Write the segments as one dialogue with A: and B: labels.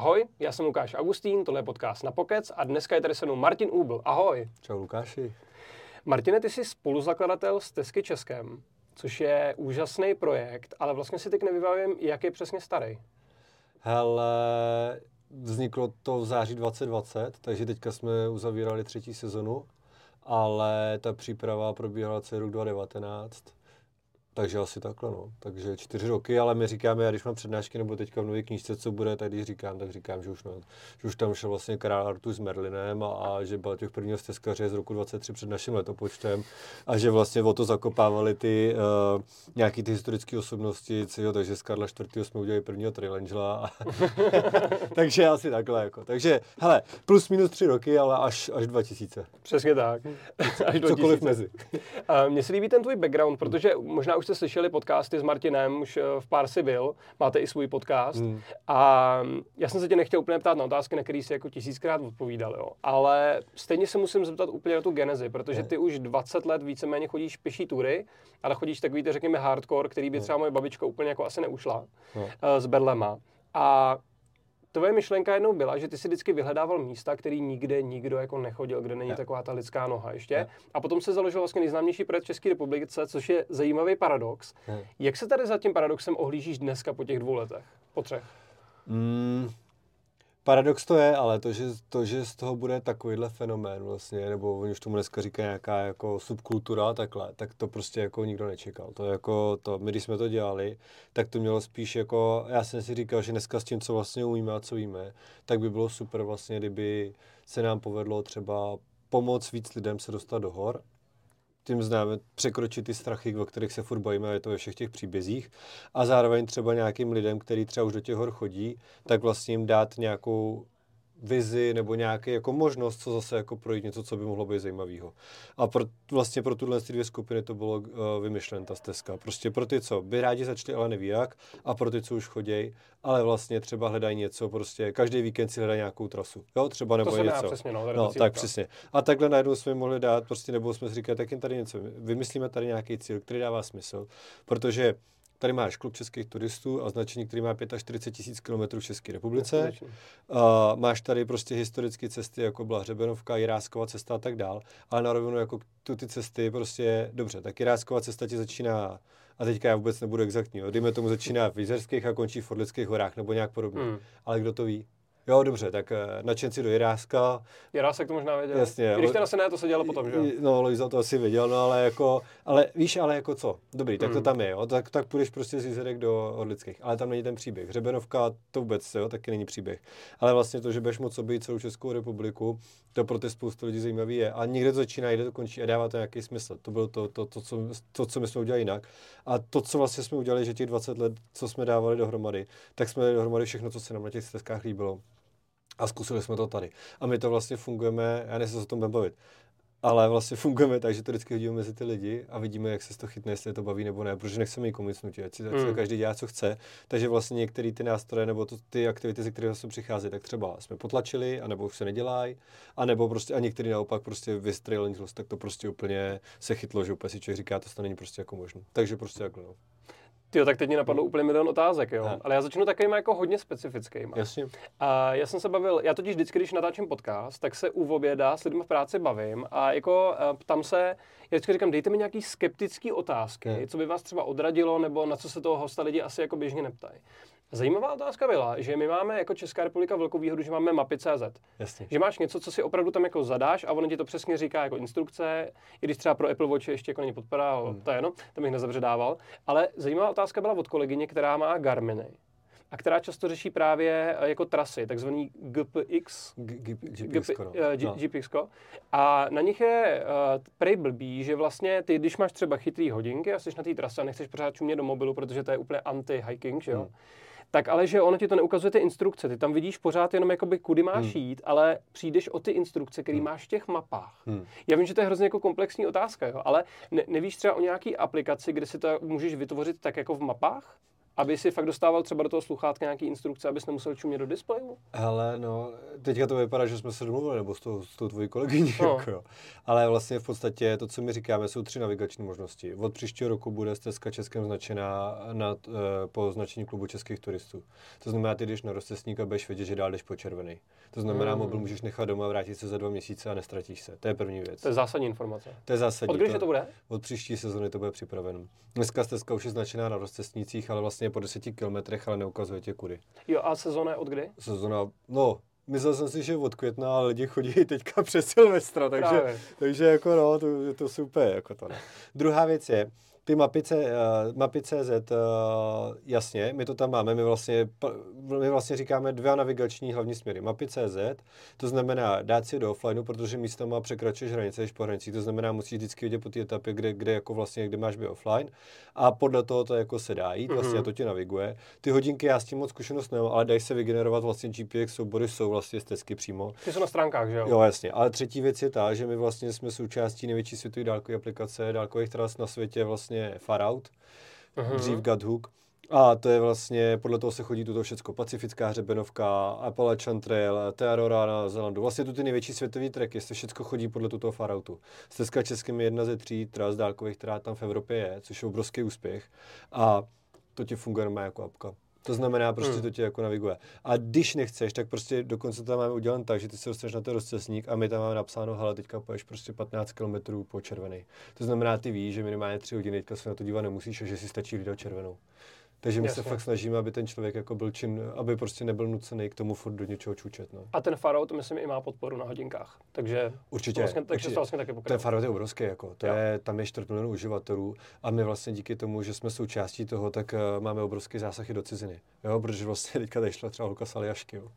A: Ahoj, já jsem Lukáš Augustín, tohle je podcast na Pokec a dneska je tady se mnou Martin Úbl. Ahoj.
B: Čau Lukáši.
A: Martine, ty jsi spoluzakladatel Stezky Českem, což je úžasný projekt, ale vlastně si teď nevybavím, jak je přesně starý.
B: Hele, vzniklo to v září 2020, takže teďka jsme uzavírali třetí sezonu, ale ta příprava probíhala celý rok 2019. Takže asi takhle, no. Takže čtyři roky, ale my říkáme, já když mám přednášky nebo teďka v nové knížce, co bude, tak když říkám, tak říkám, že už, no, že už tam šel vlastně král Artur s Merlinem a, a že byl těch prvního stezkaře z roku 23 před naším letopočtem a že vlastně o to zakopávali ty uh, nějaký ty historické osobnosti, jo, takže z Karla IV. jsme udělali prvního Trilangela. takže asi takhle, jako. Takže, hele, plus minus tři roky, ale až, až 2000.
A: Přesně tak.
B: až 2000. Cokoliv mezi.
A: Mně se líbí ten tvůj background, protože možná už jste slyšeli podcasty s Martinem, už eh, v pár si byl, máte i svůj podcast. Hmm. A já jsem se tě nechtěl úplně ptát na otázky, na které si jako tisíckrát odpovídal, jo. Ale stejně se musím zeptat úplně na tu genezi, protože ty už 20 let víceméně chodíš pěší tury, ale chodíš takový, řekněme, hardcore, který by třeba moje babička úplně jako asi neušla no. s Berlema. A tvoje myšlenka jednou byla, že ty si vždycky vyhledával místa, který nikde nikdo jako nechodil, kde není ja. taková ta lidská noha ještě. Ja. A potom se založil vlastně nejznámější projekt České republice, což je zajímavý paradox. Ja. Jak se tady za tím paradoxem ohlížíš dneska po těch dvou letech? Po třech? Mm,
B: Paradox to je, ale to že, to, že z toho bude takovýhle fenomén vlastně, nebo oni už tomu dneska říkají nějaká jako subkultura a takhle, tak to prostě jako nikdo nečekal. To jako to, my když jsme to dělali, tak to mělo spíš jako, já jsem si říkal, že dneska s tím, co vlastně umíme a co víme, tak by bylo super vlastně, kdyby se nám povedlo třeba pomoct víc lidem se dostat do hor tím známe překročit ty strachy, o kterých se furt bojíme, a je to ve všech těch příbězích. A zároveň třeba nějakým lidem, kteří třeba už do těch hor chodí, tak vlastně jim dát nějakou vizi nebo nějaký jako možnost, co zase jako projít něco, co by mohlo být zajímavého. A pro, vlastně pro tuhle dvě skupiny to bylo uh, vymyšlen ta stezka. Prostě pro ty, co by rádi začali, ale neví jak, a pro ty, co už chodí, ale vlastně třeba hledají něco, prostě každý víkend si hledají nějakou trasu. Jo, třeba nebo
A: to se
B: něco.
A: přesně, no,
B: no tak přesně. A takhle najednou jsme mohli dát, prostě nebo jsme si říkali, tak jim tady něco, vymyslíme tady nějaký cíl, který dává smysl, protože Tady máš klub českých turistů a značení, který má 45 tisíc kilometrů v České republice. Uh, máš tady prostě historické cesty, jako byla Hřebenovka, Jiráskova cesta a tak dál. Ale na rovinu jako tu ty cesty prostě, dobře, tak Jiráskova cesta ti začíná a teďka já vůbec nebudu exaktní, dejme tomu začíná v Jizerských a končí v Orlických horách nebo nějak podobně. Hmm. Ale kdo to ví? Jo, dobře, tak uh, nadšenci do Jiráska.
A: Jirásek to možná věděl.
B: Jasně.
A: Když to asi ne, to se dělalo potom, že jo?
B: No, Lojza to asi věděl, no ale jako, ale víš, ale jako co? Dobrý, tak to hmm. tam je, jo? Tak, tak půjdeš prostě z Jizerek do Orlických, ale tam není ten příběh. Hřebenovka to vůbec, jo, taky není příběh. Ale vlastně to, že budeš moc obejít celou Českou republiku, to pro ty spoustu lidí zajímavý je. A někde to začíná, jde to končí a dává to nějaký smysl. To bylo to, to, to, co, to, co my jsme udělali jinak. A to, co vlastně jsme udělali, že těch 20 let, co jsme dávali dohromady, tak jsme dali dohromady všechno, co se nám na těch stezkách líbilo a zkusili jsme to tady. A my to vlastně fungujeme, já nechci se o tom bavit, ale vlastně fungujeme tak, že to vždycky hodíme mezi ty lidi a vidíme, jak se to chytne, jestli to baví nebo ne, protože nechceme nikomu nic nutit, ať si, ať mm. každý dělá, co chce. Takže vlastně některé ty nástroje nebo to, ty aktivity, ze kterých jsme přichází, tak třeba jsme potlačili, anebo už se nedělají, anebo prostě, a některý naopak prostě vystrelili, tak to prostě úplně se chytlo, že úplně si člověk říká, to není prostě jako možné. Takže prostě jako no.
A: Jo, tak teď mě napadlo úplně milion otázek, jo. Ne. Ale já začnu takovým jako hodně specifickým.
B: Jasně.
A: A já jsem se bavil, já totiž vždycky, když natáčím podcast, tak se u oběda s lidmi v práci bavím a jako tam se, já vždycky říkám, dejte mi nějaký skeptický otázky, ne. co by vás třeba odradilo, nebo na co se toho hosta lidi asi jako běžně neptají. Zajímavá otázka byla, že my máme jako Česká republika velkou výhodu, že máme mapy CZ.
B: Jasně.
A: Že máš něco, co si opravdu tam jako zadáš a ono ti to přesně říká jako instrukce, i když třeba pro Apple Watch ještě jako není podpora, hmm. to je jenom, to bych nezabředával. Ale zajímavá otázka byla od kolegyně, která má Garminy a která často řeší právě eh, jako trasy, takzvaný GPX.
B: GPX,
A: GPX. No. A na nich je uh, prej blbý, že vlastně ty, když máš třeba chytrý hodinky a jsi na té trase a nechceš pořád čumět do mobilu, protože to je úplně anti-hiking, že jo? Hmm tak ale že ono ti to neukazuje ty instrukce. Ty tam vidíš pořád jenom, jakoby, kudy máš hmm. jít, ale přijdeš o ty instrukce, které hmm. máš v těch mapách. Hmm. Já vím, že to je hrozně jako komplexní otázka, jo? ale ne, nevíš třeba o nějaký aplikaci, kde si to můžeš vytvořit tak jako v mapách? Aby si fakt dostával třeba do toho sluchátka nějaký instrukce, abys nemusel čumět do displeju?
B: Ale no, teďka to vypadá, že jsme se domluvili, nebo s tou, s tou tvojí kolegyní, no. jako. Ale vlastně v podstatě to, co my říkáme, jsou tři navigační možnosti. Od příštího roku bude stezka českém značená na, uh, po označení klubu českých turistů. To znamená, ty jdeš na rozcestník a budeš vědět, že dál jdeš po červený. To znamená, mm. mobil můžeš nechat doma, vrátit se za dva měsíce a nestratíš se. To je první věc.
A: To je zásadní informace.
B: To je zásadní.
A: Od kdy to, to bude?
B: Od příští sezóny to bude připraveno. Dneska stezka už je značená na rozcestnících, ale vlastně po deseti kilometrech, ale neukazuje tě kudy.
A: Jo, a sezóna je od kdy?
B: Sezóna, no, Myslel jsem si, že od května, ale lidi chodí teďka přes Silvestra, takže, takže jako no, to, to super, jako to ne. Druhá věc je, ty mapy, C, uh, mapy CZ, uh, jasně, my to tam máme, my vlastně, my vlastně říkáme dva navigační hlavní směry. Mapy CZ, to znamená dát si do offlineu, protože místo má překračuješ hranice, než po hranicích, to znamená musíš vždycky vidět po té etapě, kde, kde jako vlastně, kde máš být offline a podle toho to jako se dá jít, vlastně mm-hmm. a to ti naviguje. Ty hodinky já s tím moc zkušenost nemám, ale dají se vygenerovat vlastně GPX soubory, jsou vlastně stezky přímo.
A: Ty jsou na stránkách, že jo?
B: Jo, jasně. Ale třetí věc je ta, že my vlastně jsme součástí největší světové dálkové aplikace, dálkových tras na světě vlastně Far Out, uh-huh. dřív Godhook. A to je vlastně, podle toho se chodí tuto všecko, Pacifická hřebenovka, Appalachian Trail, Tearora na Zelandu. Vlastně tu ty největší světové treky, se všechno chodí podle tuto faroutu. Stezka českým je jedna ze tří tras dálkových, která tam v Evropě je, což je obrovský úspěch. A to ti funguje jako apka. To znamená, prostě hmm. to tě jako naviguje. A když nechceš, tak prostě dokonce to máme udělat tak, že ty se dostaneš na ten rozcesník a my tam máme napsáno, hele, teďka poješ prostě 15 km po červený. To znamená, ty víš, že minimálně 3 hodiny teďka se na to dívat nemusíš a že si stačí vidět červenou. Takže my Jasně. se fakt snažíme, aby ten člověk jako byl čin, aby prostě nebyl nucený k tomu furt do něčeho čučet. No.
A: A ten Farout, myslím, i má podporu na hodinkách. Takže
B: určitě,
A: vlastně,
B: takže
A: určitě. to vlastně taky pokračuje.
B: Ten Farout je obrovský, jako. To je, tam je čtvrt milionu uživatelů a my vlastně díky tomu, že jsme součástí toho, tak uh, máme obrovský zásah i do ciziny. Jo, protože vlastně teďka tady šla třeba holka z Aljašky, jo.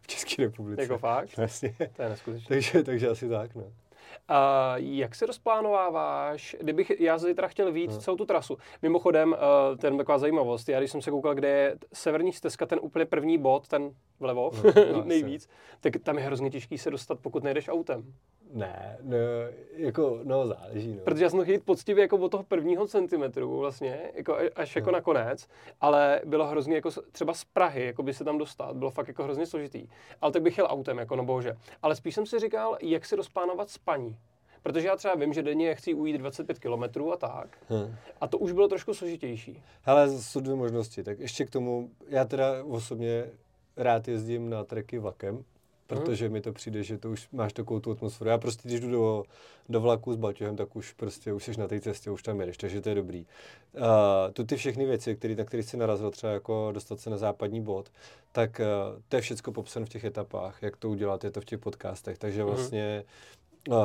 B: V České republice.
A: Jako fakt?
B: Vlastně.
A: To je neskutečné.
B: takže, takže asi tak, no.
A: A jak se rozplánováváš, kdybych já zítra chtěl víc no. celou tu trasu. Mimochodem, uh, ten taková zajímavost, já když jsem se koukal, kde je severní stezka, ten úplně první bod, ten vlevo, no, nejvíc, tak tam je hrozně těžký se dostat, pokud nejdeš autem.
B: Ne, no, jako, no záleží, no.
A: Protože já jsem chytit poctivě jako od toho prvního centimetru vlastně, jako až jako no. nakonec, ale bylo hrozně jako třeba z Prahy, jako by se tam dostat, bylo fakt jako hrozně složitý. Ale tak bych jel autem, jako no bože. Ale spíš jsem si říkal, jak si rozplánovat spaní. Protože já třeba vím, že denně chci ujít 25 km a tak. Hmm. A to už bylo trošku složitější.
B: Hele, jsou dvě možnosti. Tak ještě k tomu, já teda osobně rád jezdím na treky vlakem, protože mi to přijde, že to už máš takovou tu atmosféru. Já prostě, když jdu do, do vlaku s baťohem, tak už prostě už jsi na té cestě, už tam jedeš, takže to je dobrý. Uh, tu ty všechny věci, který, na které jsi narazil, třeba jako dostat se na západní bod, tak uh, to je všechno popsané v těch etapách, jak to udělat, je to v těch podcastech, takže mhm. vlastně uh,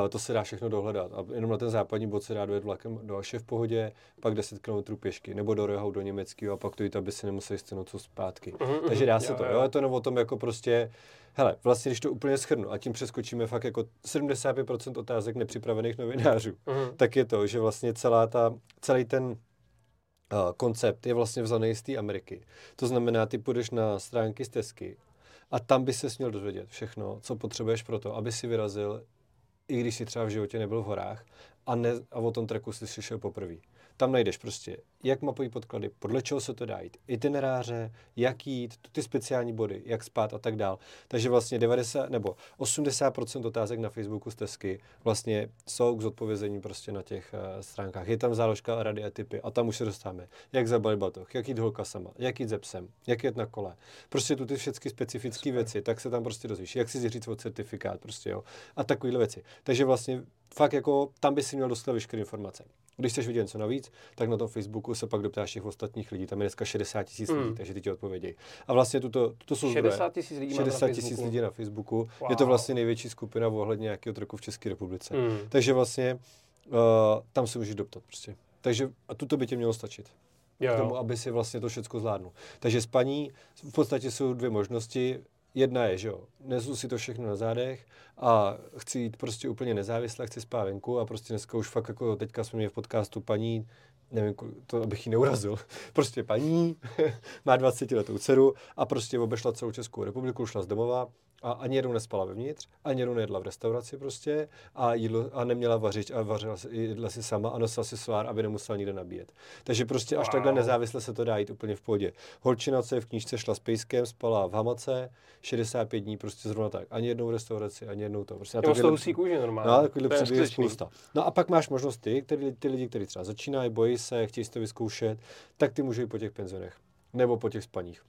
B: to se dá všechno dohledat. A jenom na ten západní bod se dá dojet vlakem do Aše v pohodě, pak 10 km pěšky, nebo do Rehau, do Německého a pak to jít, aby si nemuseli stanout co zpátky. Uh-huh, takže dá se to, jo. jo. Je to jenom o tom jako prostě Hele, vlastně, když to úplně schrnu a tím přeskočíme fakt jako 75% otázek nepřipravených novinářů, uh-huh. tak je to, že vlastně celá ta, celý ten uh, koncept je vlastně vzaný z té Ameriky. To znamená, ty půjdeš na stránky stezky a tam by se měl dozvědět všechno, co potřebuješ pro to, aby si vyrazil, i když si třeba v životě nebyl v horách a, ne, a o tom treku si slyšel poprvé. Tam najdeš prostě, jak mapují podklady, podle čeho se to dá jít, itineráře, jak jít, ty speciální body, jak spát a tak dál. Takže vlastně 90 nebo 80% otázek na Facebooku z Tesky vlastně jsou k zodpovězení prostě na těch uh, stránkách. Je tam záložka rady a typy a tam už se dostáváme. Jak zabalit batoh, jak jít holka sama, jak jít ze psem, jak jít na kole. Prostě tu ty všechny specifické věci, tak se tam prostě dozvíš, jak si zříct o certifikát prostě, jo. A takovéhle věci. Takže vlastně fakt jako tam by si měl dostat veškeré informace. Když chceš vidět něco navíc, tak na tom Facebooku se pak doptáš těch ostatních lidí. Tam je dneska 60 tisíc mm. lidí, takže ty ti odpovědějí. A vlastně tuto, tuto jsou
A: 60 tisíc lidí,
B: 60 tisíc lidí na Facebooku. Wow. Je to vlastně největší skupina ohledně nějakého troku v České republice. Mm. Takže vlastně uh, tam se můžeš doptat prostě. Takže a tuto by tě mělo stačit. Jo. K tomu, aby si vlastně to všechno zvládnul. Takže spaní v podstatě jsou dvě možnosti jedna je, že jo, nesu si to všechno na zádech a chci jít prostě úplně nezávisle, chci spát venku a prostě dneska už fakt jako teďka jsme měli v podcastu paní, nevím, to abych ji neurazil, prostě paní, má 20 letou dceru a prostě obešla celou Českou republiku, šla z domova a ani jednou nespala vevnitř, ani jednou nejedla v restauraci prostě a, jídlo, a neměla vařič a vařila si, jedla si sama a nosila si svár, aby nemusela nikde nabíjet. Takže prostě až wow. takhle nezávisle se to dá jít úplně v pohodě. Holčina, co je v knížce, šla s pejskem, spala v hamace, 65 dní prostě zrovna tak. Ani jednou v restauraci, ani jednou to. Prostě
A: na to kůži normálně.
B: No, takovýhle příběh spousta. No a pak máš možnost ty, který, ty lidi, kteří třeba začínají, bojí se, chtějí si to vyzkoušet, tak ty můžou jít po těch penzionech nebo po těch spaních.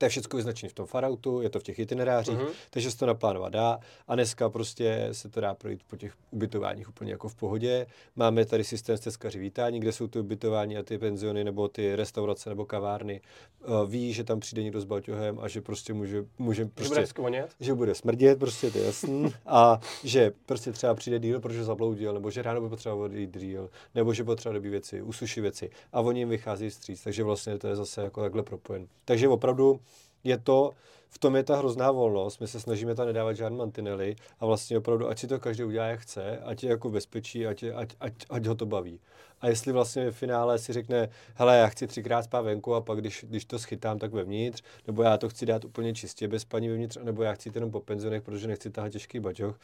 B: To je všechno vyznačené v tom farautu, je to v těch itinerářích, uh-huh. takže se to naplánovat dá. A dneska prostě se to dá projít po těch ubytováních úplně jako v pohodě. Máme tady systém stezkaři vítání, kde jsou ty ubytování a ty penziony nebo ty restaurace nebo kavárny. Uh, ví, že tam přijde někdo s baťohem a že prostě může, může prostě,
A: že bude
B: Že bude smrdět, prostě to je jasný. a že prostě třeba přijde díl, protože zabloudil, nebo že ráno by potřeboval jít díl, nebo že potřeba dobí věci, usuší věci. A oni jim vychází vstříc, takže vlastně to je zase jako takhle propojen. Takže opravdu je to, v tom je ta hrozná volnost, my se snažíme tam nedávat žádné mantinely a vlastně opravdu, ať si to každý udělá, jak chce, ať je jako bezpečí, ať, ať, ať, ať ho to baví. A jestli vlastně v finále si řekne, hele, já chci třikrát spát venku a pak když, když to schytám, tak vevnitř, nebo já to chci dát úplně čistě bez paní vevnitř, nebo já chci jít jenom po penzionech, protože nechci tahat těžký baťoch,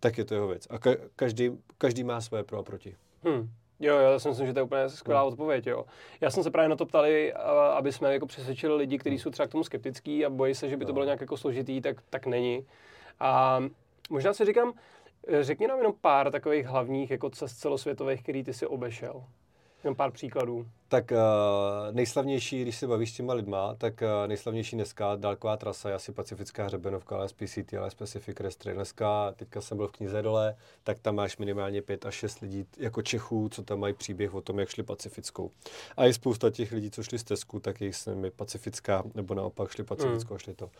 B: tak je to jeho věc. A ka- každý, každý má své pro a proti. Hmm.
A: Jo, jo, já si myslím, že to je úplně skvělá odpověď, jo. Já jsem se právě na to ptali, aby jsme jako přesvědčili lidi, kteří jsou třeba k tomu skeptický a bojí se, že by to bylo nějak jako složitý, tak, tak není. A možná si říkám, řekni nám jenom pár takových hlavních jako cest celosvětových, který ty si obešel. Jenom pár příkladů.
B: Tak uh, nejslavnější, když se bavíš s těma lidma, tak uh, nejslavnější dneska dálková trasa je asi Pacifická hřebenovka, ale PCT, ale Pacific Crest Dneska, teďka jsem byl v knize dole, tak tam máš minimálně pět až šest lidí jako Čechů, co tam mají příběh o tom, jak šli pacifickou. A je spousta těch lidí, co šli z Tesku, tak jich s nimi pacifická, nebo naopak šli pacifickou, mm. šli to.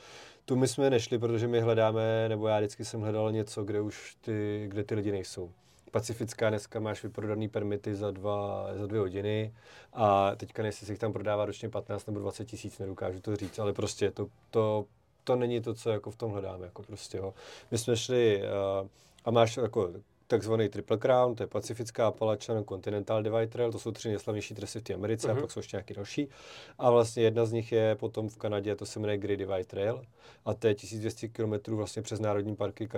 B: Tu my jsme nešli, protože my hledáme, nebo já vždycky jsem hledal něco, kde už ty, kde ty lidi nejsou. Pacifická dneska máš vyprodaný permity za, dva, za dvě hodiny a teďka jestli se jich tam prodává ročně 15 nebo 20 tisíc, nedokážu to říct, ale prostě to, to, to není to, co jako v tom hledáme. Jako prostě, jo. My jsme šli uh, a máš jako takzvaný Triple Crown, to je Pacifická Appalachian Continental Divide Trail, to jsou tři nejslavnější trasy v té Americe uh-huh. a mhm. pak jsou ještě nějaký další. A vlastně jedna z nich je potom v Kanadě, to se jmenuje Great Divide Trail a to je 1200 km vlastně přes národní parky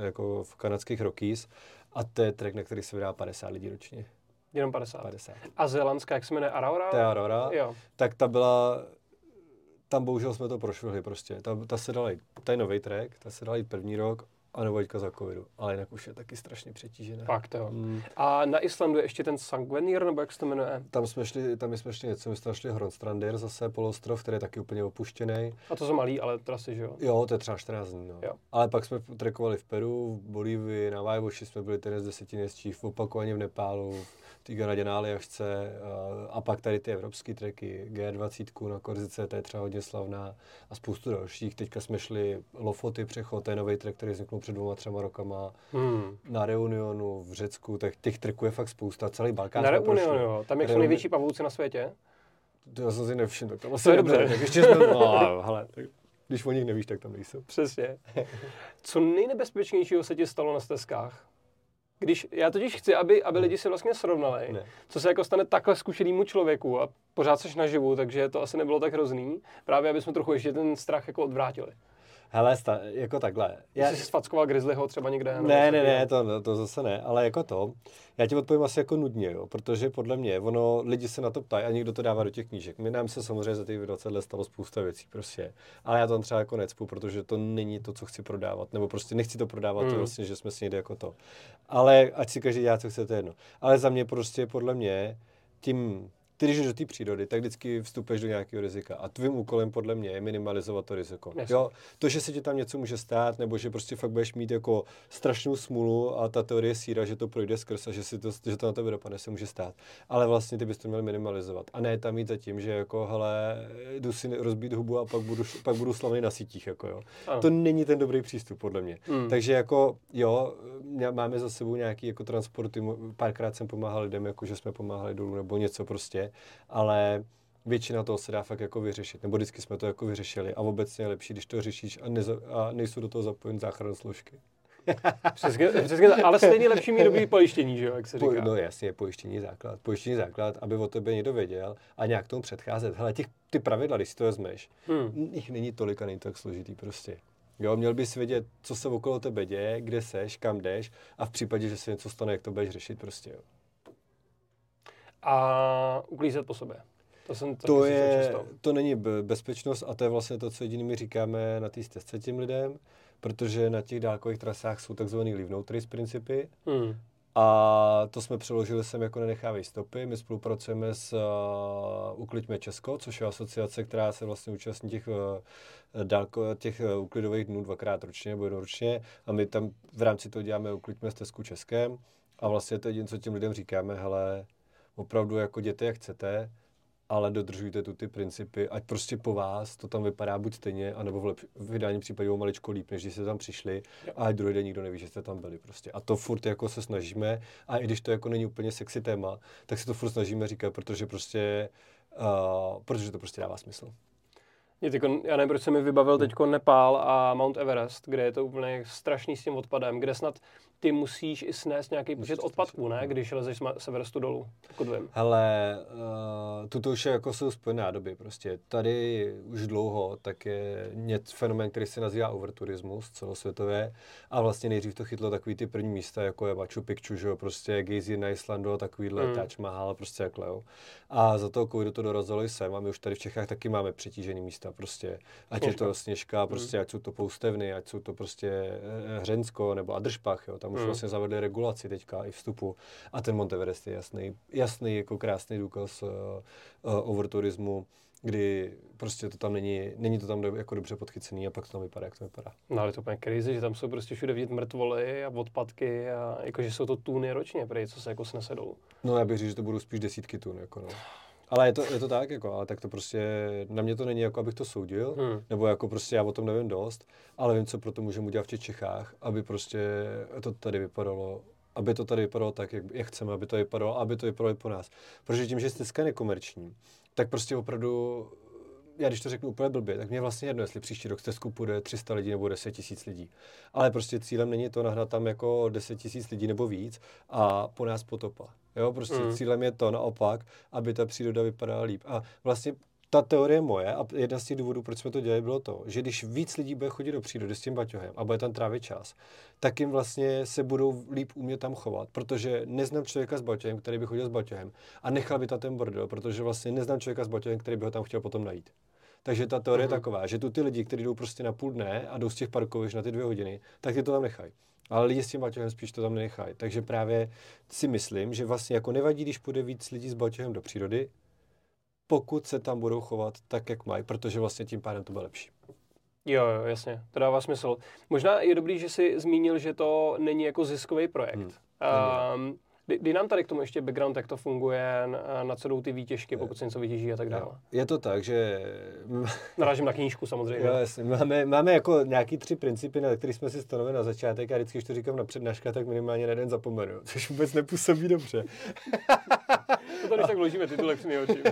B: jako v kanadských Rockies a to je trek, na který se vydá 50 lidí ročně.
A: Jenom 50. 50. A Zélandská, jak se jmenuje Aurora?
B: To je Aurora. Jo. Tak ta byla, tam bohužel jsme to prošvihli prostě. Ta, ta se dala, to je nový track, ta se dala jít první rok a nebo teďka za covidu, ale jinak už je taky strašně přetížené.
A: Fakt jo. Mm. A na Islandu je ještě ten Sangvenir, nebo jak se to jmenuje?
B: Tam jsme šli, tam jsme šli něco, my jsme šli Hronstrandir, zase polostrov, který je taky úplně opuštěný.
A: A to jsou malý, ale trasy, že jo?
B: Jo, to je třeba 14 dní, no. Jo. Ale pak jsme trekovali v Peru, v Bolívii, na Vajvoši jsme byli ten z deseti v opakovaně v Nepálu, té Kanadě na Aljašce a pak tady ty evropské treky, G20 na Korzice, to je třeba hodně slavná a spoustu dalších. Teďka jsme šli Lofoty přechod, to je nový trek, který vznikl před dvěma, třema rokama. Hmm. Na Reunionu v Řecku, tak těch treků je fakt spousta, celý Balkán
A: Na Reunionu, jo. Tam jak jsou největší pavouci na světě?
B: To já jsem si nevšiml, tak tam asi to je dobře. Tak ještě jsme, no, hele, tak, když o nich nevíš, tak tam nejsou.
A: Přesně. Co nejnebezpečnějšího se ti stalo na stezkách? Když, já totiž chci, aby, aby lidi si vlastně srovnali, ne. co se jako stane takhle zkušenému člověku a pořád seš naživu, takže to asi nebylo tak hrozný, právě aby jsme trochu ještě ten strach jako odvrátili.
B: Hele, sta, jako takhle.
A: Já... Jsi sfackoval Grizzlyho třeba někde?
B: Ne, ne, ne, to, to zase ne, ale jako to. Já ti odpovím asi jako nudně, jo, protože podle mě, ono, lidi se na to ptají a někdo to dává do těch knížek. My nám se samozřejmě za těch 20 let stalo spousta věcí, prostě. Ale já to tam třeba jako necpu, protože to není to, co chci prodávat, nebo prostě nechci to prodávat, mm. to hmm. vlastně, že jsme si někde jako to. Ale ať si každý dělá, co chce, to jedno. Ale za mě prostě, podle mě, tím ty, když jdeš do té přírody, tak vždycky vstupuješ do nějakého rizika. A tvým úkolem podle mě je minimalizovat to riziko. Jo, to, že se ti tam něco může stát, nebo že prostě fakt budeš mít jako strašnou smůlu a ta teorie síra, že to projde skrz a že, si to, že to na tebe dopadne, se může stát. Ale vlastně ty bys to měl minimalizovat. A ne tam jít za tím, že jako, hele, jdu si rozbít hubu a pak budu, pak budu slavný na sítích. Jako, jo. To není ten dobrý přístup, podle mě. Hmm. Takže jako, jo, máme za sebou nějaký jako transporty, párkrát jsem pomáhal lidem, jako že jsme pomáhali dolů nebo něco prostě ale většina toho se dá fakt jako vyřešit, nebo vždycky jsme to jako vyřešili a obecně je lepší, když to řešíš a, neza, a nejsou do toho zapojeny záchranné složky.
A: přesně, přesně, ale stejně lepší mít dobrý pojištění, že jo, jak se říká.
B: no jasně, pojištění základ. Pojištění základ, aby o tebe někdo věděl a nějak tomu předcházet. Hele, těch, ty pravidla, když si to vezmeš, hmm. jich není tolik a není tak složitý prostě. Jo, měl bys vědět, co se okolo tebe děje, kde seš, kam jdeš a v případě, že se něco stane, jak to budeš řešit prostě. Jo.
A: A uklízet po sobě.
B: To, jsem to, je, to není bezpečnost a to je vlastně to, co jediný my říkáme na té stezce těm lidem, protože na těch dálkových trasách jsou takzvaný leave no trace principy hmm. a to jsme přeložili sem jako nenechávej stopy. My spolupracujeme s uh, Ukliďme Česko, což je asociace, která se vlastně účastní těch, uh, dálko, těch uh, uklidových dnů dvakrát ročně nebo jednou ročně a my tam v rámci toho děláme Ukliďme stezku Českém a vlastně to je jediné, co těm lidem říkáme, hele, opravdu jako jděte jak chcete, ale dodržujte tu ty principy, ať prostě po vás to tam vypadá buď stejně, anebo v, lep, v ideálním případě o maličko líp, než když jste tam přišli a ať druhý den nikdo neví, že jste tam byli prostě. A to furt jako se snažíme a i když to jako není úplně sexy téma, tak se to furt snažíme říkat, protože prostě, uh, protože to prostě dává smysl.
A: Mě tyko, já nevím, proč se mi vybavil teď Nepál a Mount Everest, kde je to úplně strašný s tím odpadem, kde snad ty musíš i snést nějaký počet odpadků, ne? Když lezeš z Everestu dolů, pokud vím.
B: Hele, uh, tuto už je jako jsou spojené nádoby prostě. Tady už dlouho tak je něco fenomén, který se nazývá overturismus celosvětově a vlastně nejdřív to chytlo takový ty první místa, jako je Machu Picchu, že jo, prostě Geyser na Islandu a takovýhle mm. Taj Mahal, prostě jakhle, jo. A za toho covidu to dorazilo i sem a my už tady v Čechách taky máme přetížený místa prostě. Ať Sněžka. je to sněžka, prostě, mm. ať jsou to poustevny, ať jsou to prostě eh, Hřensko nebo Adržpach, jo. Tam už mm. vlastně zavedli regulaci teďka i vstupu. A ten Monteverest je jasný, jasný jako krásný důkaz uh, uh, overturismu kdy prostě to tam není, není to tam do, jako dobře podchycený a pak to tam vypadá, jak to vypadá.
A: No ale to úplně crazy, že tam jsou prostě všude vidět mrtvoly a odpadky a jakože jsou to tuny ročně, prej, co se jako snese dolů.
B: No já bych říct, že to budou spíš desítky tun, jako no. Ale je to, je to tak, jako, ale tak to prostě, na mě to není jako, abych to soudil, hmm. nebo jako prostě já o tom nevím dost, ale vím, co pro to můžeme udělat v těch Čechách, aby prostě to tady vypadalo aby to tady vypadalo tak, jak, jak chceme, aby to vypadalo, aby to vypadalo i po nás. Protože tím, že dneska nekomerční, tak prostě opravdu já když to řeknu úplně blbě, tak mě vlastně jedno, jestli příští rok stezku půjde 300 lidí nebo 10 tisíc lidí. Ale prostě cílem není to nahnat tam jako 10 tisíc lidí nebo víc a po nás potopa. Jo, prostě mm. cílem je to naopak, aby ta příroda vypadala líp. A vlastně ta teorie moje a jedna z těch důvodů, proč jsme to dělali, bylo to, že když víc lidí bude chodit do přírody s tím baťohem a bude tam trávit čas, tak jim vlastně se budou líp umět tam chovat, protože neznám člověka s baťohem, který by chodil s baťohem a nechal by tam ten bordel, protože vlastně neznám člověka s baťohem, který by ho tam chtěl potom najít. Takže ta teorie uh-huh. je mhm. taková, že tu ty lidi, kteří jdou prostě na půl dne a jdou z těch parkovišť na ty dvě hodiny, tak ty to tam nechají. Ale lidi s tím baťohem spíš to tam nechají. Takže právě si myslím, že vlastně jako nevadí, když půjde víc lidí s baťohem do přírody, pokud se tam budou chovat tak, jak mají, protože vlastně tím pádem to bude lepší.
A: Jo, jo, jasně, to dává smysl. Možná je dobrý, že jsi zmínil, že to není jako ziskový projekt. Hmm. Um, Dej nám tady k tomu ještě background, jak to funguje, na co jdou ty výtěžky, pokud se něco vytěží a tak dále.
B: Je to tak, že...
A: Narážím na knížku samozřejmě.
B: Jo, jasně. Máme, máme jako nějaký tři principy, na které jsme si stanovili na začátek a vždycky, když to říkám na přednáška, tak minimálně na jeden zapomenu, což vůbec nepůsobí dobře.
A: to tady tak vložíme titulek s oči.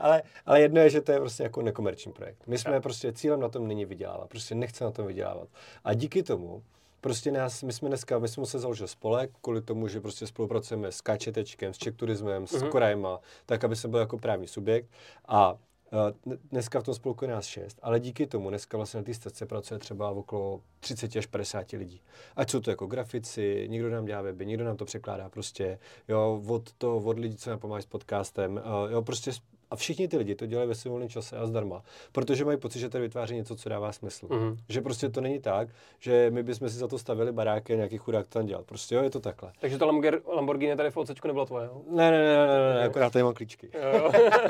B: ale, ale jedno je, že to je prostě jako nekomerční projekt. My jsme ja. prostě, cílem na tom není vydělávat, prostě nechce na tom vydělávat. A díky tomu prostě nás, my jsme dneska, my jsme museli založit spolek kvůli tomu, že prostě spolupracujeme s Kačetečkem, s Czech Turismem, s uh-huh. Korajma, tak, aby se byl jako právní subjekt. A Uh, dneska v tom spolku je nás šest, ale díky tomu dneska vlastně na té stace pracuje třeba okolo 30 až 50 lidí. Ať jsou to jako grafici, někdo nám dělá weby, někdo nám to překládá prostě, jo, od to, od lidí, co nám pomáhají s podcastem, uh, jo, prostě a všichni ty lidi to dělají ve svém volném čase a zdarma, protože mají pocit, že tady vytváří něco, co dává smysl. Mm-hmm. Že prostě to není tak, že my bychom si za to stavili baráky a nějaký chudák tam dělat. Prostě jo, je to takhle.
A: Takže to Lamborghini tady v OCčku nebylo tvoje?
B: Ne, ne, ne, ne, ne, ne akorát tady mám klíčky.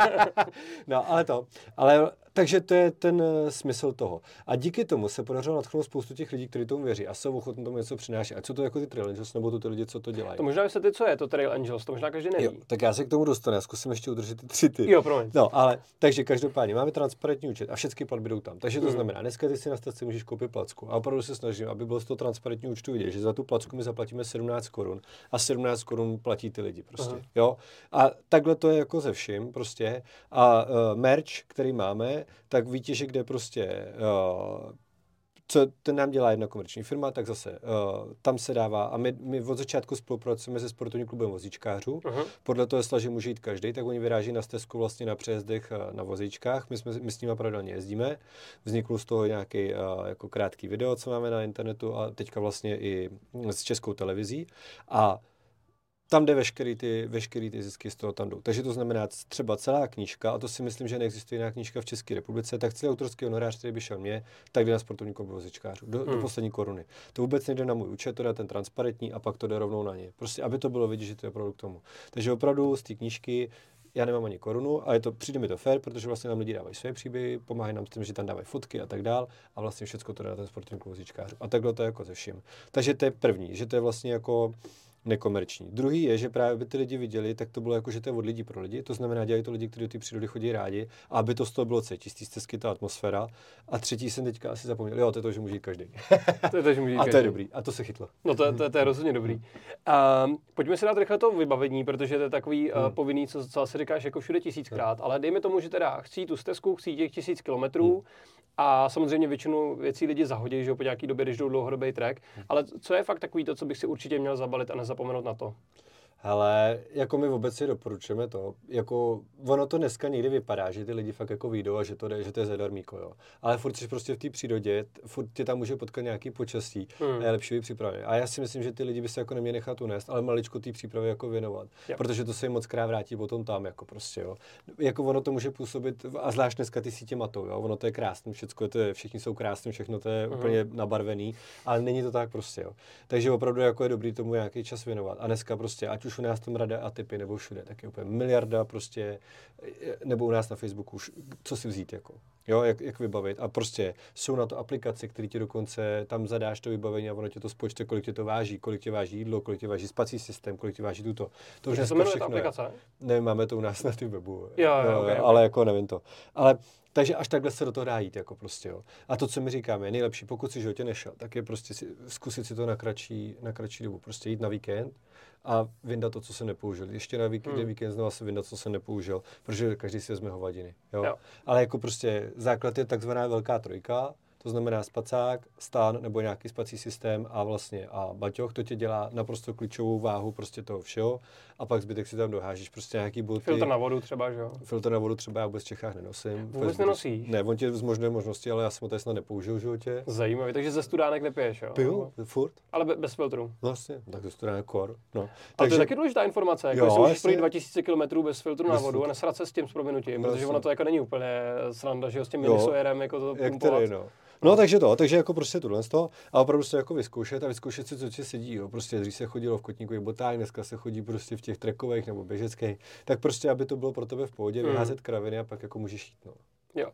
B: no, ale to. Ale takže to je ten uh, smysl toho. A díky tomu se podařilo natchnout spoustu těch lidí, kteří tomu věří a jsou ochotní tomu něco přinášet. A co to jako ty Trail Angels, nebo to ty lidi, co to dělají?
A: To možná vysvětlit, co je to Trail Angels, to možná každý neví. Jo,
B: tak já se k tomu dostanu, já zkusím ještě udržet ty tři ty.
A: Jo, promiň.
B: No, ale takže každopádně máme transparentní účet a všechny platby jdou tam. Takže to mm. znamená, dneska ty si na staci můžeš koupit placku. A opravdu se snažím, aby bylo z toho transparentní účtu vidět, že za tu placku my zaplatíme 17 korun a 17 korun platí ty lidi prostě. Aha. Jo? A takhle to je jako ze vším prostě. A uh, merch, který máme, tak výtěžek kde prostě uh, co ten nám dělá jedna komerční firma, tak zase uh, tam se dává, a my, my od začátku spolupracujeme se sportovním klubem vozíčkářů, uh-huh. podle toho, jestli že může jít každý, tak oni vyráží na stezku vlastně na přejezdech uh, na vozíčkách, my, jsme, my s nimi pravidelně jezdíme, vznikl z toho nějaký uh, jako krátký video, co máme na internetu a teďka vlastně i s českou televizí. A tam jde veškerý ty, veškerý ty zisky z toho tam jdou. Takže to znamená třeba celá knížka, a to si myslím, že neexistuje jiná knížka v České republice, tak celý autorský honorář, který by šel mě, tak jde na sportovní klub vozičkářů, do, hmm. do poslední koruny. To vůbec nejde na můj účet, to dá ten transparentní a pak to jde rovnou na ně. Prostě, aby to bylo vidět, že to je opravdu k tomu. Takže opravdu z té knížky já nemám ani korunu a je to, přijde mi to fér, protože vlastně nám lidi dávají své příběhy, pomáhají nám s tím, že tam dávají fotky a tak dál a vlastně všechno to dá ten sportovní klub vozičkářů. A takhle to je jako ze vším. Takže to je první, že to je vlastně jako nekomerční. Druhý je, že právě by ty lidi viděli, tak to bylo jako, že to je od lidí pro lidi, to znamená, dělají to lidi, kteří do té přírody chodí rádi, a aby to z toho bylo cítit, z té ta atmosféra. A třetí jsem teďka asi zapomněl, jo, to je to, že může jít každý.
A: to je to, že může
B: a to je dobrý, a to se chytlo.
A: No to, to, to je rozhodně dobrý. A, pojďme si dát rychle to vybavení, protože to je takový hmm. uh, povinný, co, co asi říkáš jako všude tisíckrát, hmm. ale dejme tomu, že teda chci tu stezku, chci těch tisíc kilometrů, hmm a samozřejmě většinu věcí lidi zahodí, že jo, po nějaký době, když jdou dlouhodobý track. Ale co je fakt takový to, co bych si určitě měl zabalit a nezapomenout na to?
B: Ale jako my obecně doporučujeme to, jako ono to dneska někdy vypadá, že ty lidi fakt jako vyjdou a že to, jde, že to je zadarmíko, jo. Ale furt jsi prostě v té přírodě, furt tě tam může potkat nějaký počasí hmm. a je lepší připravit. A já si myslím, že ty lidi by se jako neměli nechat unést, ale maličko té přípravy jako věnovat. Jo. Protože to se jim moc krát vrátí potom tam, jako prostě, jo. Jako ono to může působit, a zvlášť dneska ty sítě matou, jo. Ono to je krásné, všechno to je, všichni jsou krásní, všechno to je hmm. úplně nabarvený, ale není to tak prostě, jo. Takže opravdu jako je dobrý tomu nějaký čas věnovat. A dneska prostě, ať už u nás tam rada a typy nebo všude, tak je úplně miliarda prostě, nebo u nás na Facebooku, co si vzít jako, jo, jak, jak vybavit a prostě jsou na to aplikace, které ti dokonce, tam zadáš to vybavení a ono tě to spočte, kolik tě to váží, kolik tě váží jídlo, kolik tě váží spací systém, kolik tě váží tuto.
A: To už dneska všechno aplikace?
B: Ne, máme to u nás na tím webu.
A: Jo, jo, jo, okay,
B: ale okay. jako nevím to. Ale takže až takhle se do toho dá jít, jako prostě, jo. A to, co my říkáme, je nejlepší, pokud si životě nešel, tak je prostě si, zkusit si to na kratší, na kratší dobu. Prostě jít na víkend, a vyndat to, co se nepoužil. Ještě na víkend, hmm. víkend znovu se vyndat, co se nepoužil, protože každý si vezme hovadiny. Jo? Jo. Ale jako prostě základ je takzvaná velká trojka, to znamená spacák, stán nebo nějaký spací systém a vlastně a baťoch, to tě dělá naprosto klíčovou váhu prostě toho všeho a pak zbytek si tam dohážeš prostě nějaký boty.
A: Filtr na vodu třeba, že jo?
B: Filtr na vodu třeba já vůbec v Čechách nenosím.
A: Vůbec nenosí?
B: Ne, on tě zmožňuje možnosti, ale já jsem ho tady snad nepoužil v životě.
A: Zajímavý, takže ze studánek nepiješ, jo?
B: Piju, furt.
A: Ale be- bez filtru.
B: Vlastně, tak ze studánek kor. No.
A: Ale takže... to je taky důležitá informace, jako jo, jestli můžeš 2000 km bez filtru na vodu a nesrat se s tím s prominutím, protože ono to jako není úplně sranda, že jo, s tím minisojerem jako to
B: Jak tedy, no. No, takže to, takže jako prostě tohle to a opravdu se jako vyzkoušet a vyzkoušet si, co ti sedí. Jo. Prostě dřív se chodilo v kotníkových botách, dneska se chodí prostě v těch trekových nebo běžeckých. Tak prostě, aby to bylo pro tebe v pohodě, mm. vyházet kraviny a pak jako můžeš jít. No.
A: Jo.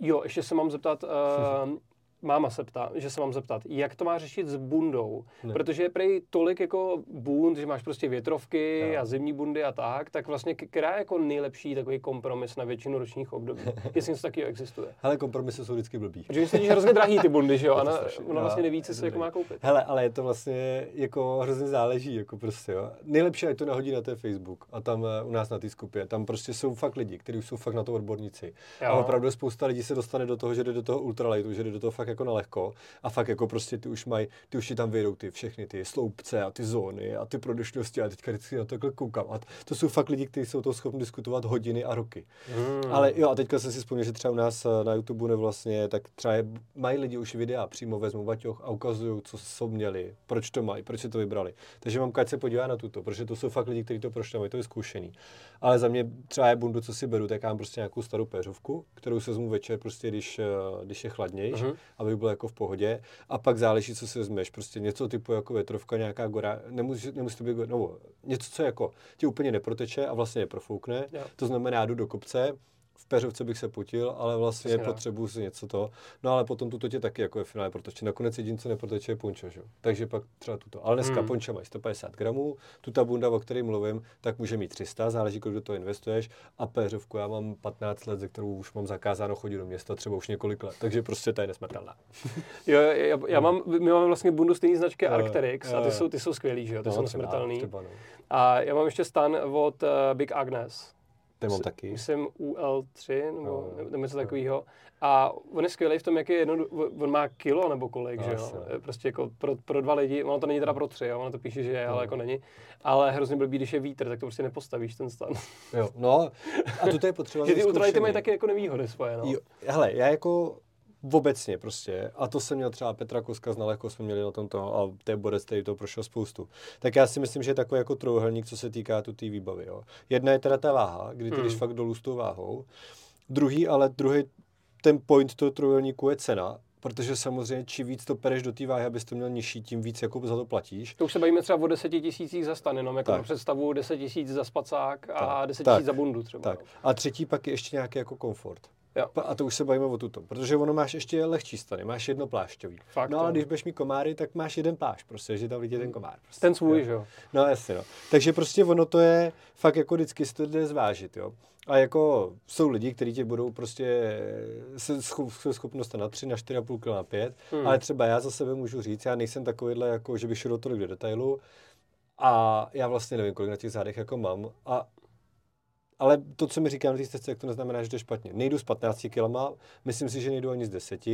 A: Jo, ještě se mám zeptat, uh, máma se ptá, že se mám zeptat, jak to má řešit s bundou, ne. protože je prej tolik jako bund, že máš prostě větrovky no. a zimní bundy a tak, tak vlastně která je jako nejlepší takový kompromis na většinu ročních období, jestli něco takového existuje.
B: Hele, kompromisy jsou vždycky blbý.
A: Protože jsou hrozně drahý ty bundy, že jo, a ona, ona vlastně neví, co se jako má koupit.
B: Hele, ale je to vlastně jako hrozně záleží, jako prostě, jo. Nejlepší je to nahodí na té Facebook a tam eh, u nás na té skupě, tam prostě jsou fakt lidi, kteří jsou fakt na to odborníci. Jo. A opravdu spousta lidí se dostane do toho, že jde do toho ultralightu, že jde do toho fakt jako na lehko a fakt jako prostě ty už mají, ty už ti tam vyjdou ty všechny ty sloupce a ty zóny a ty prodešnosti a teďka vždycky na to koukám a to jsou fakt lidi, kteří jsou to schopni diskutovat hodiny a roky. Hmm. Ale jo a teďka jsem si vzpomněl, že třeba u nás eh, na YouTube ne vlastně, tak třeba je, mají lidi už videa, přímo vezmu baťoch a ukazují, co jsou měli, proč to mají, proč si to vybrali. Takže mám kať se podívá na tuto, protože to jsou fakt lidi, kteří to prošli, mají to vyzkoušený. Ale za mě třeba je bundu, co si beru, tak já mám prostě nějakou starou péřovku, kterou se zmu večer, prostě když, eh, když je chladnější, uh-huh. aby bylo jako v pohodě. A pak záleží, co si vezmeš. Prostě něco typu jako větrovka, nějaká gora, nemusí, nemusí to být, no, něco, co jako ti úplně neproteče a vlastně neprofoukne. Jo. To znamená, jdu do kopce, v peřovce bych se potil, ale vlastně Přesně, potřebuji si něco to. No ale potom tuto tě taky jako je finále protoče. Nakonec jediné, co neproteče, je pončo, že? Takže pak třeba tuto. Ale dneska hmm. ponča mají 150 gramů, tu ta bunda, o které mluvím, tak může mít 300, záleží, kolik do toho investuješ. A péřovku já mám 15 let, ze kterou už mám zakázáno chodit do města, třeba už několik let. Takže prostě ta je nesmrtelná.
A: jo, já, já, mám, my máme vlastně bundu stejné značky Arcteryx a ty jsou, ty jsou skvělý, že jo? Ty no, jsou nesmrtelný. No. A já mám ještě stan od uh, Big Agnes
B: Ten mám taky.
A: Myslím UL3 nebo,
B: No,
A: nebo něco
B: no.
A: takového. A on je skvělý v tom, jak je jedno, on má kilo nebo kolik,
B: No,
A: že jo? Je Prostě jako pro, pro dva lidi, ono to není teda pro tři, jo? ono to píše, že je, ale
B: No.
A: jako není. Ale hrozně blbý, když je vítr, tak to prostě nepostavíš ten stan.
B: Jo, no, a to je potřeba
A: že ty ultralighty mají taky jako nevýhody svoje, no.
B: Jo, hele, já jako obecně prostě, a to jsem měl třeba Petra Koska, znal, jako jsme měli na tomto, a to je borec, který to prošel spoustu. Tak já si myslím, že je takový jako trojuhelník, co se týká tu té výbavy. Jo. Jedna je teda ta váha, kdy ty
A: Hmm.
B: jdeš fakt dolů s tou váhou. Druhý, ale druhý, ten point toho trojuhelníku je cena, protože samozřejmě čím víc to pereš do té váhy, abys to měl nižší, tím víc jako za to platíš.
A: To už se bavíme třeba o deseti tisících za stan, jenom jako
B: Tak.
A: představu 10 tisíc za spacák a
B: Tak.
A: 10
B: Tak.
A: tisíc za bundu třeba.
B: Tak. A třetí pak je ještě nějaký jako komfort.
A: Jo.
B: A to už se bavíme o tuto, protože ono máš ještě lehčí stany, máš jedno plášťový.
A: Fakt,
B: no ale
A: jo.
B: když budeš mít komáry, tak máš jeden plášť, prostě, že tam vidí ten komár. Prostě.
A: Ten svůj,
B: Jo.
A: že jo.
B: No jasně, no. Takže prostě ono to je, fakt jako vždycky si to jde zvážit, jo. A jako jsou lidi, kteří tě budou prostě se scho- se schopnost na 3, na 4,5 kg na 5,
A: Hmm.
B: ale třeba já za sebe můžu říct, já nejsem takovýhle, jako, že bych šel do tolik do detailu a já vlastně nevím, kolik na těch zádech jako mám a ale to, co mi říkám na té to neznamená, že to je špatně. Nejdu s 15 kilama, myslím si, že nejdu ani z 10,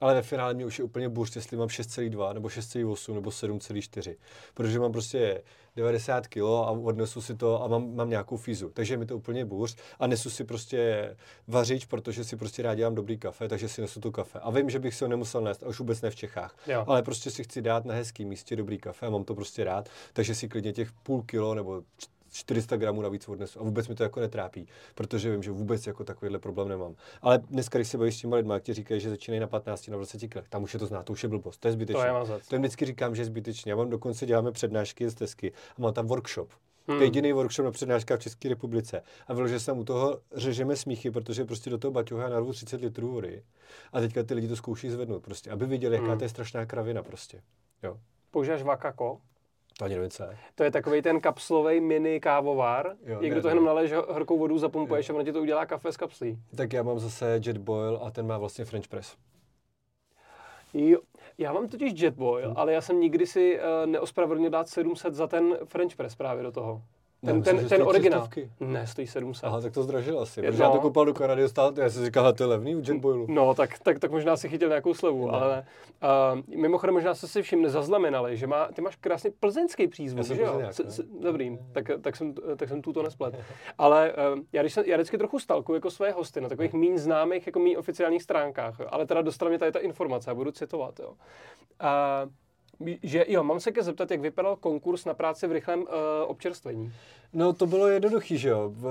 B: ale ve finále mě už je úplně burst, jestli mám 6,2 nebo 6,8 nebo 7,4. Protože mám prostě 90 kg a odnesu si to a mám, mám nějakou fízu. Takže mi to úplně burst a nesu si prostě vařič, protože si prostě rád dělám dobrý kafe, takže si nesu tu kafe. A vím, že bych si ho nemusel nést, a už vůbec ne v Čechách.
A: Jo.
B: Ale prostě si chci dát na hezký místě dobrý kafe a mám to prostě rád, takže si klidně těch půl kilo nebo 400 gramů navíc odnesu. A vůbec mi to jako netrápí, protože vím, že vůbec jako takovýhle problém nemám. Ale dneska, když se bavíš s těma lidma, kteří říkají, že začínají na 15, na 20 kilech, tam už je to znát, to už je blbost, to je zbytečné.
A: To je.
B: To vždycky říkám, že je zbytečné. Já mám dokonce děláme přednášky z tesky a mám tam workshop.
A: Hmm.
B: To je jediný workshop na přednáškách v České republice. A vyloženě se u toho řežeme smíchy, protože prostě do toho baťoha narvu 30 litrů vody. A teďka ty lidi to zkouší zvednout prostě, aby viděli, jaká
A: Hmm.
B: to je strašná kravina prostě. Jo.
A: Používáš Vakako?
B: To ani nevím, co je.
A: To je takový ten kapslový mini kávovár,
B: Jo,
A: někdo
B: ne,
A: to
B: ne.
A: jenom naleješ ho- horkou vodu, zapumpuješ
B: Jo.
A: a ono ti to udělá kafe z kapslí.
B: Tak já mám zase Jet Boil a ten má vlastně French press.
A: Jo, já mám totiž Jetboil,
B: Hmm.
A: ale já jsem nikdy si uh, neospravedlnil dát 700 za ten French press právě do toho. Ten,
B: myslím,
A: ten,
B: že
A: ten originál.
B: 300.
A: Ne, stojí 700.
B: Aha, tak to zdražil asi, protože já to
A: no.
B: koupal do Kanady, já jsem říkal, "Hele, to je levný u Jet Boilu.
A: No, tak, tak, tak možná si chytil nějakou slevu,
B: Ne.
A: ale. Uh, mimochodem možná jste si všimli, zaznamenali, že má, ty máš krásný plzeňský přízvuk, že jo?
B: Plzeňák,
A: S-
B: no.
A: s- Dobrý, tak, tak, jsem, tak jsem tu to nesplet. Ale uh, já, když jsem, já vždycky trochu stalkuju jako své hosty na takových méně známých, jako méně oficiálních stránkách, jo. ale teda dostala mě tady ta informace, já budu citovat, jo. Uh, že jo, mám se ke zeptat, jak vypadal konkurs na práci v rychlém uh, občerstvení.
B: No to bylo jednoduchý, že jo. V,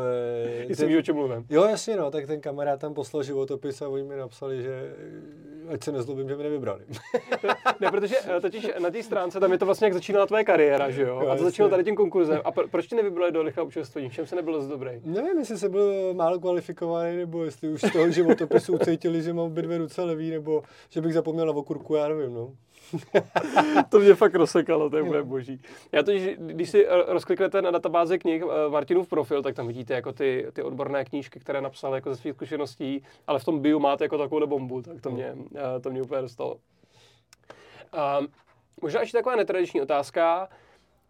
A: Jestli víš, o čem mluvím.
B: Jo, jasně, no, tak ten kamarád tam poslal životopis a oni mi napsali, že ať se nezlobím, že mi nevybrali.
A: Ne, protože eh, totiž na té stránce tam je to vlastně, jak začínala tvoje kariéra, že jo?
B: Jo,
A: A to začínalo tady tím konkurzem. A pro, proč tě nevybrali do rychlého občerstvení? V čem se nebylo dost dobrý?
B: Nevím, jestli jsem byl málo kvalifikovaný, nebo jestli už z toho životopisu ucítili, že mám obě dvě ruce levý, nebo že bych zapomněl na okurku, já nevím, no.
A: To mě fakt rozsekalo, to je úplně boží. Já totiž, když si rozkliknete na databázi knih eh, Martinův profil, tak tam vidíte jako ty, ty odborné knížky, které napsal jako ze svých zkušeností, ale v tom bio máte jako takovou bombu, tak to mě, eh, to mě úplně dostalo. Um, možná ještě taková netradiční otázka.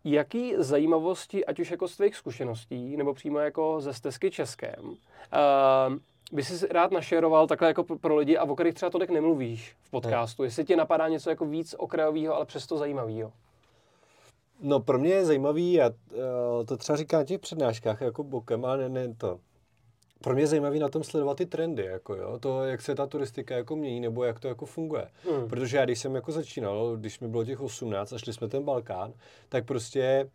A: Jaký zajímavosti, ať už jako z tvých zkušeností, nebo přímo jako ze stezky Českém, uh, by si rád našeroval takhle jako pro- lidi a o kterých třeba tolik nemluvíš v podcastu? Jestli ti napadá něco jako víc okrajového, ale přesto zajímavého.
B: No pro mě je zajímavý, já eh, to třeba říkám na těch přednáškách jako bokem, ale ne, ne to. Pro mě je zajímavý na tom sledovat ty trendy, jako jo, to, jak se ta turistika jako mění, nebo jak to jako funguje.
A: Hmm.
B: Protože já, když jsem jako začínal, když mi bylo těch 18 a šli jsme ten Balkán, tak prostě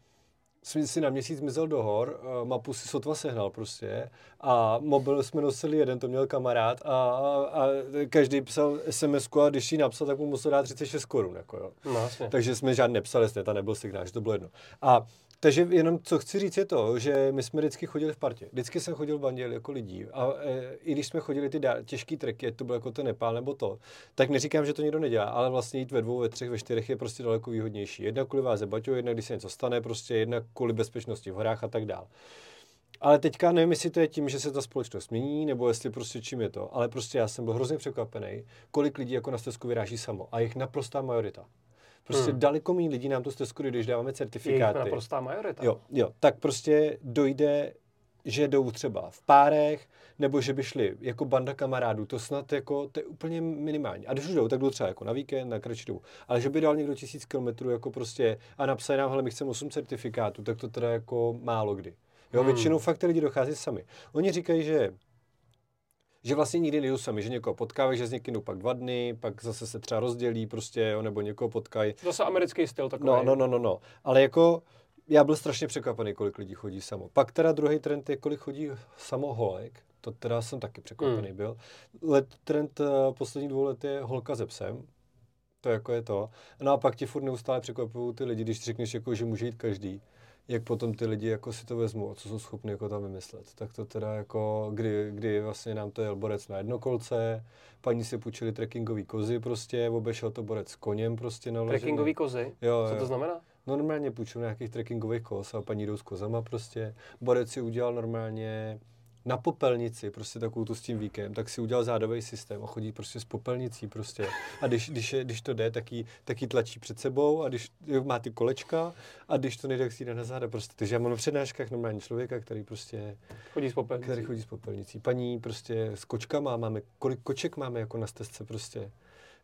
B: jsem si na měsíc zmizel do hor, mapu si sotva sehnal prostě a mobil jsme nosili jeden, to měl kamarád a, a, a každý psal sms a když ji napsal, tak mu musel dát 36 korun, jako jo.
A: No.
B: Takže jsme žádný nepsali, tam nebyl signál, že to bylo jedno. A takže jenom co chci říct je to, že my jsme vždycky chodili v partě. Vždycky jsem chodil v bandě jako lidí. A e, i když jsme chodili ty těžký treky, to bylo jako ten Nepál nebo to, tak neříkám, že to nikdo nedělá, ale vlastně jít ve dvou, ve třech, ve čtyřech je prostě daleko výhodnější. Jedna kvůli váze baťou, jedna když se něco stane, prostě jedna kvůli bezpečnosti v horách a tak dál. Ale teďka nevím, jestli to je tím, že se ta společnost mění, nebo jestli prostě čím je to. Ale prostě já jsem byl hrozně překvapený, kolik lidí jako na stezku vyráží samo. A jich naprostá majorita. Prostě
A: Hmm.
B: daleko méně lidí nám tu stezku, když dáváme
A: Je
B: certifikáty.
A: naprostá majorita.
B: Jo, jo, tak prostě dojde že jdou třeba v párech, nebo že by šli jako banda kamarádů, to snad jako, to je úplně minimální. A když jdou, tak jdou třeba jako na víkend, na kratší dobu. Ale že by dal někdo tisíc kilometrů jako prostě a napsali nám, hele, my chceme 8 certifikátů, tak to teda jako málo kdy. Jo, hmm. většinou fakt ty lidi dochází sami. Oni říkají, že že vlastně nikdy nejdu sami, že někoho potkávají, že s někým pak dva dny, pak zase se třeba rozdělí prostě, jo, nebo někoho potkají.
A: Zase americký styl takový.
B: No, no, no, no, no. Ale jako já byl strašně překvapený, kolik lidí chodí samo. Pak teda druhý trend je, kolik chodí samo holek. To teda jsem taky překvapený hmm. byl. Let, trend uh, posledních dvou let je holka ze psem. To jako je to. No a pak ti furt neustále překvapují ty lidi, když řekneš, jako, že může jít každý jak potom ty lidi jako si to vezmou a co jsou schopni jako tam vymyslet. Tak to teda jako, kdy, kdy vlastně nám to jel borec na jednokolce, paní si půjčili trekkingový kozy prostě, obešel to borec s koněm prostě naložený.
A: Trekkingový kozy?
B: Jo,
A: Co to
B: jo.
A: znamená?
B: No normálně půjčil nějakých trekkingových kos a paní jdou s kozama prostě. Borec si udělal normálně na popelnici, prostě takovou tu s tím víkem, tak si udělal zádový systém a chodí prostě s popelnicí prostě. A když, když, je, když to jde, tak jí, tak jí tlačí před sebou a když má ty kolečka a když to nejde, tak si jde na záda prostě. Takže já mám na přednáškách normální člověka, který prostě
A: chodí s popelnicí.
B: Který chodí s popelnicí. Paní prostě s kočkama máme, kolik koček máme jako na stezce prostě.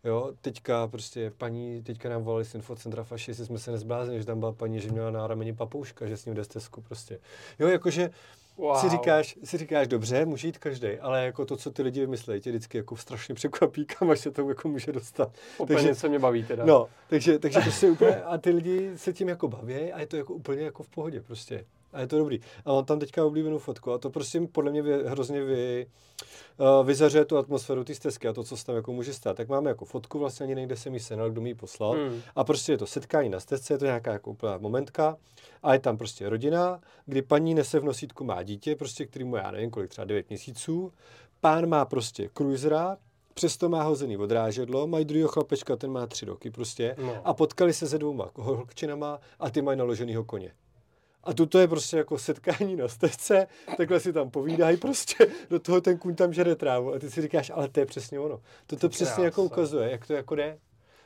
B: Jo, teďka prostě paní, teďka nám volali z infocentra faši, jestli jsme se nezbláznili, že tam byla paní, že měla na rameni papouška, že s ním jde stezku prostě. Jo, jakože wow. si, říkáš, si říkáš, dobře, může jít každý, ale jako to, co ty lidi vymyslejí, tě vždycky jako strašně překvapí, kam až se to jako může dostat.
A: takže se mě baví teda.
B: No, takže, takže to si úplně, a ty lidi se tím jako baví a je to jako úplně jako v pohodě prostě. A je to dobrý. A on tam teďka oblíbenou fotku a to prostě podle mě vy, hrozně vy, uh, vyzařuje tu atmosféru té stezky a to, co se tam jako může stát. Tak máme jako fotku vlastně ani nejde se mi senal, kdo mi ji poslal. Hmm. A prostě je to setkání na stezce, je to nějaká jako úplná momentka a je tam prostě rodina, kdy paní nese v nosítku má dítě, prostě který mu já nevím kolik, třeba 9 měsíců. Pán má prostě cruisera, přesto má hozený odrážedlo, mají druhého chlapečka, ten má tři roky prostě no. a potkali se se dvouma holčinama a ty mají naloženýho koně. A tuto je prostě jako setkání na stezce, takhle si tam povídají prostě, do toho ten kůň tam žere trávu a ty si říkáš, ale to je přesně ono. Toto přesně jako ukazuje, jak to jako jde.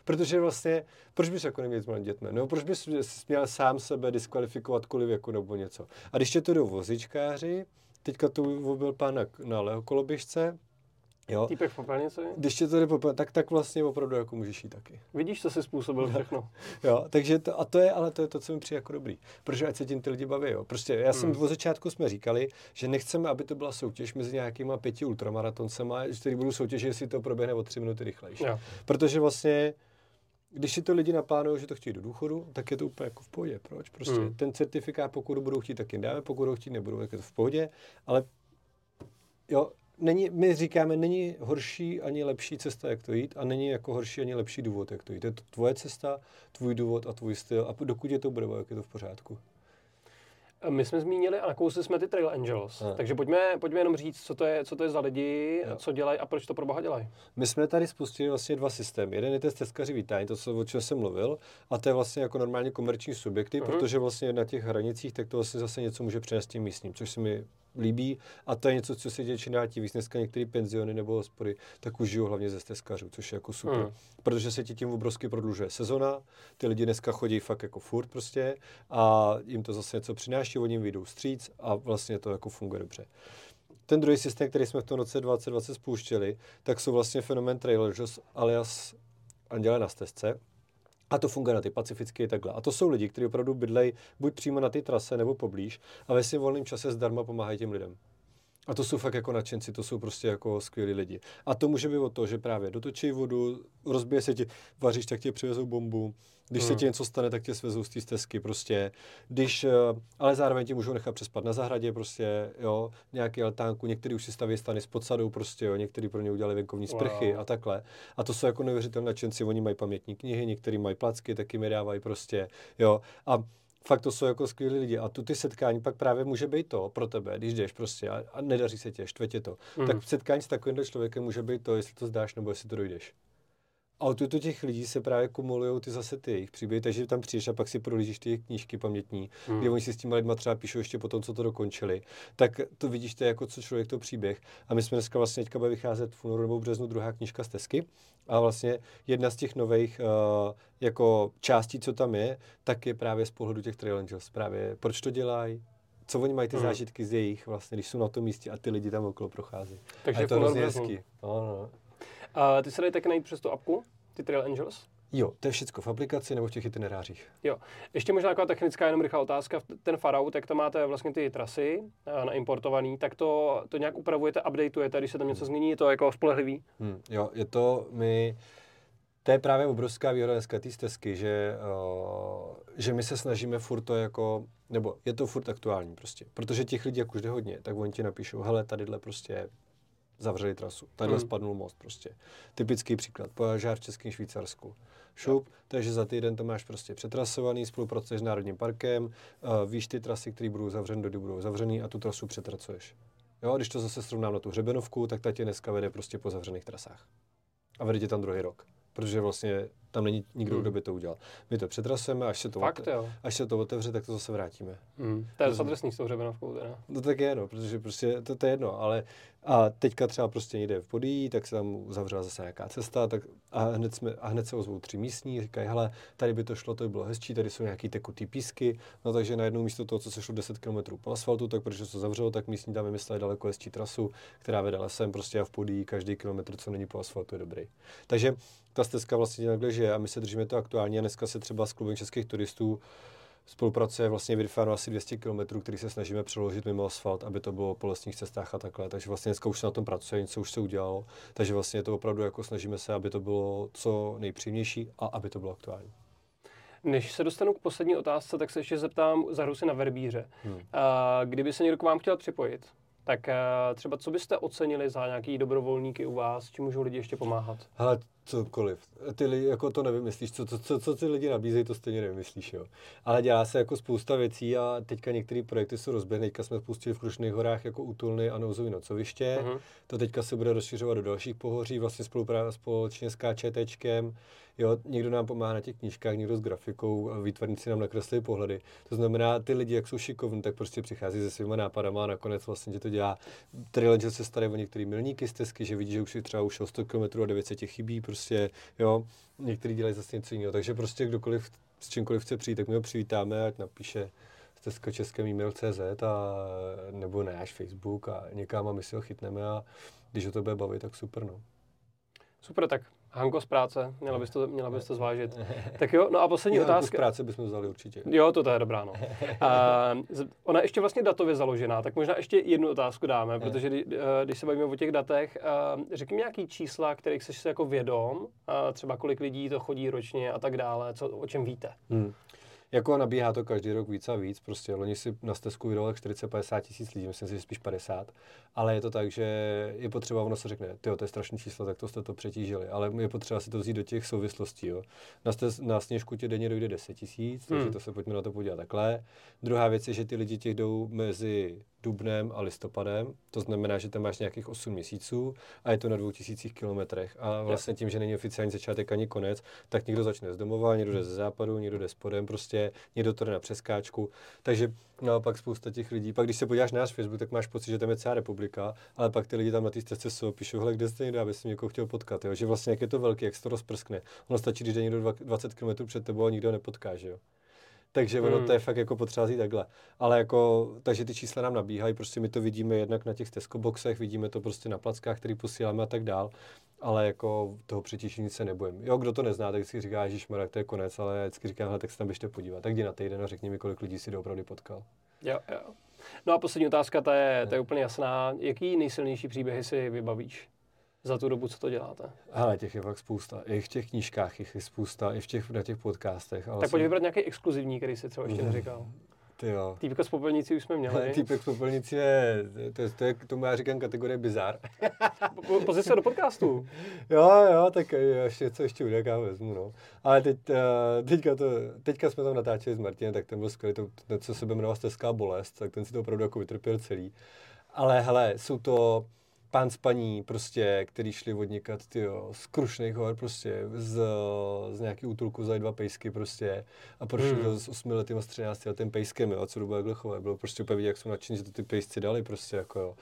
B: Protože vlastně, proč bys jako neměl s dětmi? No, proč bys měl sám sebe diskvalifikovat kvůli věku nebo něco? A když tě to jdou vozičkáři, teďka tu byl pán na, na koloběžce,
A: Jo. Týpek v popelnici?
B: Když tě to jde popel, tak, tak vlastně opravdu jako můžeš jít taky.
A: Vidíš, co jsi způsobil všechno.
B: jo, takže to, a to je, ale to je to, co mi přijde jako dobrý. Protože ať se tím ty lidi baví, jo. Prostě já jsem hmm. od začátku jsme říkali, že nechceme, aby to byla soutěž mezi nějakýma pěti ultramaratoncema, který budou soutěžit, jestli to proběhne o tři minuty rychlejší. Protože vlastně když si to lidi naplánují, že to chtějí do důchodu, tak je to úplně jako v pohodě. Proč? Prostě hmm. ten certifikát, pokud budou chtít, tak jim dáme, pokud budou chtít, nebudou, tak je to v pohodě. Ale jo, není, my říkáme, není horší ani lepší cesta, jak to jít a není jako horší ani lepší důvod, jak to jít. Je to tvoje cesta, tvůj důvod a tvůj styl a dokud je to bude, jak je to v pořádku.
A: My jsme zmínili a nakousli jsme ty Trail Angels, a. takže pojďme, pojďme jenom říct, co to je, co to je za lidi, jo. co dělají a proč to pro boha dělají.
B: My jsme tady spustili vlastně dva systémy. Jeden je ten stezkaři vítání, to, co, o čem jsem mluvil, a to je vlastně jako normálně komerční subjekty, uh-huh. protože vlastně na těch hranicích tak to vlastně zase něco může přinést tím místním, což se mi líbí a to je něco, co se děje čím dál víc. Dneska některé penziony nebo hospody tak už žijou hlavně ze stezkařů, což je jako super. Mm. Protože se ti tím obrovsky prodlužuje sezona, ty lidi dneska chodí fakt jako furt prostě a jim to zase něco přináší, oni jim vyjdou stříc a vlastně to jako funguje dobře. Ten druhý systém, který jsme v tom roce 2020 spouštěli, tak jsou vlastně fenomén trailers alias Anděle na stezce, a to funguje na ty pacifické takhle. A to jsou lidi, kteří opravdu bydlejí buď přímo na té trase nebo poblíž a ve svém volném čase zdarma pomáhají těm lidem. A to jsou fakt jako nadšenci, to jsou prostě jako skvělí lidi. A to může být o to, že právě dotočí vodu, rozbije se ti, vaříš, tak tě přivezou bombu, když hmm. se ti něco stane, tak tě svezou z té stezky prostě. Když, eh, ale zároveň ti můžou nechat přespat na zahradě prostě, jo, nějaký altánku, někteří už si staví stany s podsadou prostě, jo, někteří pro ně udělali venkovní sprchy wow. a takhle. A to jsou jako neuvěřitelné nadšenci, oni mají pamětní knihy, někteří mají placky, taky mi dávají prostě, jo. A fakt to jsou jako skvělí lidi. A tu ty setkání pak právě může být to pro tebe, když jdeš prostě a, a nedaří se tě, štve tě to. Mm. Tak setkání s takovýmhle člověkem může být to, jestli to zdáš nebo jestli to dojdeš. A od tuto těch lidí se právě kumulují ty zase ty jejich příběhy, takže tam přijdeš a pak si prolížíš ty knížky pamětní, hmm. kde oni si s těmi lidmi třeba píšou ještě po tom, co to dokončili. Tak to vidíš, to je jako co člověk to příběh. A my jsme dneska vlastně teďka bude vycházet v únoru nebo březnu druhá knížka z Tesky. A vlastně jedna z těch nových uh, jako částí, co tam je, tak je právě z pohledu těch Trail Angels. Právě proč to dělají, co oni mají ty hmm. zážitky z jejich, vlastně, když jsou na tom místě a ty lidi tam okolo prochází.
A: Takže
B: a je to
A: hrozně
B: hezký. No, no.
A: A ty se dají taky najít přes tu apku, ty Trail Angels?
B: Jo, to je všechno v aplikaci nebo v těch itinerářích.
A: Jo. Ještě možná taková technická, jenom rychlá otázka. Ten Farout, jak to máte vlastně ty trasy uh, naimportovaný, tak to, to nějak upravujete, updateujete, když se tam něco změní, je to jako spolehlivý?
B: Hmm, jo, je to, my, to je právě obrovská výhoda dneska té stezky, že, uh, že my se snažíme furt to jako, nebo je to furt aktuální prostě, protože těch lidí, jak už jde hodně, tak oni ti napíšou, hele, tadyhle prostě zavřeli trasu, tadyhle hmm. spadnul most prostě. Typický příklad, požár v Českém Švýcarsku. Šup, takže za týden to máš prostě přetrasovaný, spolupracuješ s Národním parkem, uh, víš ty trasy, které budou zavřeny, do budou zavřený a tu trasu přetracuješ. Jo, když to zase srovnám na tu hřebenovku, tak ta tě dneska vede prostě po zavřených trasách. A vede tě tam druhý rok protože vlastně tam není nikdo, hmm. kdo by to udělal. My to přetrasujeme, až se to,
A: Fakt,
B: ote- až se to otevře, tak to zase vrátíme.
A: Hmm. To je dost adresný s tou hřebenovkou teda.
B: No tak je, no, protože prostě to, to je jedno, ale a teďka třeba prostě někde v podí, tak se tam uzavřela zase nějaká cesta tak a, hned jsme, a hned se ozvou tři místní, říkají, hele, tady by to šlo, to by bylo hezčí, tady jsou nějaký tekutý písky, no takže najednou místo toho, co se šlo 10 km po asfaltu, tak protože se zavřelo, tak místní tam vymysleli daleko hezčí trasu, která vede lesem prostě a v podí každý kilometr, co není po asfaltu, je dobrý. Takže ta stezka vlastně takhle žije a my se držíme to aktuálně. A dneska se třeba s klubem českých turistů spolupracuje vlastně vyrfáno asi 200 km, který se snažíme přeložit mimo asfalt, aby to bylo po lesních cestách a takhle. Takže vlastně dneska už se na tom pracuje, něco už se udělalo. Takže vlastně je to opravdu jako snažíme se, aby to bylo co nejpřímější a aby to bylo aktuální.
A: Než se dostanu k poslední otázce, tak se ještě zeptám za Rusy na Verbíře. Hmm. A kdyby se někdo k vám chtěl připojit, tak třeba co byste ocenili za nějaký dobrovolníky u vás, či můžou lidi ještě pomáhat?
B: Hele, cokoliv. Ty lidi jako to nevymyslíš, co, co, co, co ty lidi nabízejí, to stejně nevymyslíš, jo. Ale dělá se jako spousta věcí a teďka některé projekty jsou rozběhné. Teďka jsme spustili v Krušných horách jako útulny a nouzový nocoviště. Uh-huh. To teďka se bude rozšiřovat do dalších pohoří, vlastně spolupráce společně s KČTčkem. Jo, někdo nám pomáhá na těch knížkách, někdo s grafikou, výtvarníci nám nakreslí pohledy. To znamená, ty lidi, jak jsou šikovní, tak prostě přichází se svýma nápadama a nakonec vlastně tě to dělá. Trail se staré o některé milníky stezky, že vidí, že už je třeba už 100 km a 900 těch chybí, prostě, jo. Některý dělají zase něco jiného, takže prostě kdokoliv s čímkoliv chce přijít, tak my ho přivítáme, ať napíše stezka českém e-mail.cz a nebo ne, až Facebook a někam a my si ho chytneme a když ho to bude bavit, tak super, no.
A: Super, tak Hanko z práce, měla bys to, měla bys to zvážit. Tak jo, no a poslední
B: Já
A: otázka.
B: z práce bychom vzali určitě.
A: Jo, to, to je dobrá, no. A, ona je ještě vlastně datově založená, tak možná ještě jednu otázku dáme, protože kdy, eh, když se bavíme o těch datech, eh, řekni mi nějaký čísla, kterých jsi si jako vědom, třeba kolik lidí to chodí ročně a tak dále, co, o čem víte. Hmm.
B: Jako nabíhá to každý rok víc a víc, prostě loni si na stezku vydalo 40-50 tisíc lidí, myslím si, že spíš 50, ale je to tak, že je potřeba, ono se řekne, ty to je strašné číslo, tak to jste to přetížili, ale je potřeba si to vzít do těch souvislostí. Jo. Na, stez, na sněžku tě denně dojde 10 tisíc, takže hmm. to se pojďme na to podívat takhle. Druhá věc je, že ty lidi těch jdou mezi dubnem a listopadem, to znamená, že tam máš nějakých 8 měsíců a je to na 2000 kilometrech. A vlastně tím, že není oficiální začátek ani konec, tak někdo začne z domova, někdo jde ze západu, někdo jde spodem, prostě někdo to jde na přeskáčku. Takže naopak spousta těch lidí. Pak když se podíváš na náš Facebook, tak máš pocit, že tam je celá republika, ale pak ty lidi tam na té cestě jsou, píšou, hele, kde jste někdo, aby si někoho chtěl potkat, jo? že vlastně jak je to velký, jak se to rozprskne. Ono stačí, když jde někdo 20 km před tebou a nikdo nepotká, že jo. Takže ono hmm. to je fakt jako potřeba vzít takhle. Ale jako, takže ty čísla nám nabíhají, prostě my to vidíme jednak na těch Tesco vidíme to prostě na plackách, který posíláme a tak dál, ale jako toho přetěšení se nebojím. Jo, kdo to nezná, tak si říká, že Marek, to je konec, ale já vždycky říkám, hele, tak se tam běžte podívat. Tak jdi na týden a řekni mi, kolik lidí si opravdu potkal.
A: Jo, jo. No a poslední otázka, ta je, ta je úplně jasná. Jaký nejsilnější příběhy si vybavíš? Za tu dobu, co to děláte?
B: Ale těch je fakt spousta. I v těch knížkách jich je spousta, i v těch, na těch podcastech.
A: Ale tak pojď vybrat nějaký exkluzivní, který jsi třeba ještě mm. neříkal.
B: Ty jo.
A: Týpek z popelnicí už jsme měli.
B: Týpek z popelnicí je, to, je, to je, tomu já říkám kategorie bizar.
A: Pozri se do podcastu.
B: jo, jo, tak ještě co ještě udělá, vezmu, no. Ale teď, uh, teďka, to, teďka jsme tam natáčeli s Martinem, tak ten byl skvělý, to, to, co se jmenuje Stezká bolest, tak ten si to opravdu jako vytrpěl celý. Ale hele, jsou to, pán s paní, prostě, který šli od někat, tyjo, z Krušných hor, prostě, z, z nějaký útulku za dva pejsky, prostě, a prošli hmm. s 8 letým a s 13 letým pejskem, jo, co dobu Glechové. Bylo prostě úplně vidět, jak jsou nadšení, že to ty pejsci dali, prostě, jako jo.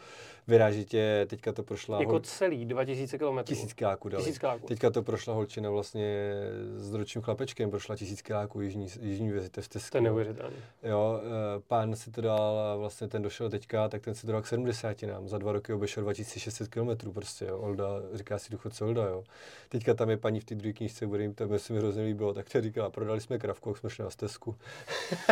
B: Vyráží tě, teďka to prošla...
A: Jako hol... celý, 2000 km.
B: Tisíc kiláků dali.
A: Tisíc kiláků.
B: Teďka to prošla holčina vlastně s ročním chlapečkem, prošla tisíc kiláků jižní, jižní vězitě v
A: To je neuvěřitelné.
B: Jo, eh, pán si to dal, vlastně ten došel teďka, tak ten si to dal k 70 nám. Za dva roky obešel 2600 km prostě, jo. Olda, říká si důchodce Olda, jo. Teďka tam je paní v té druhé knížce, bude jim tam se mi hrozně líbilo, tak to říkala, prodali jsme kravku, jak jsme šli na stezku.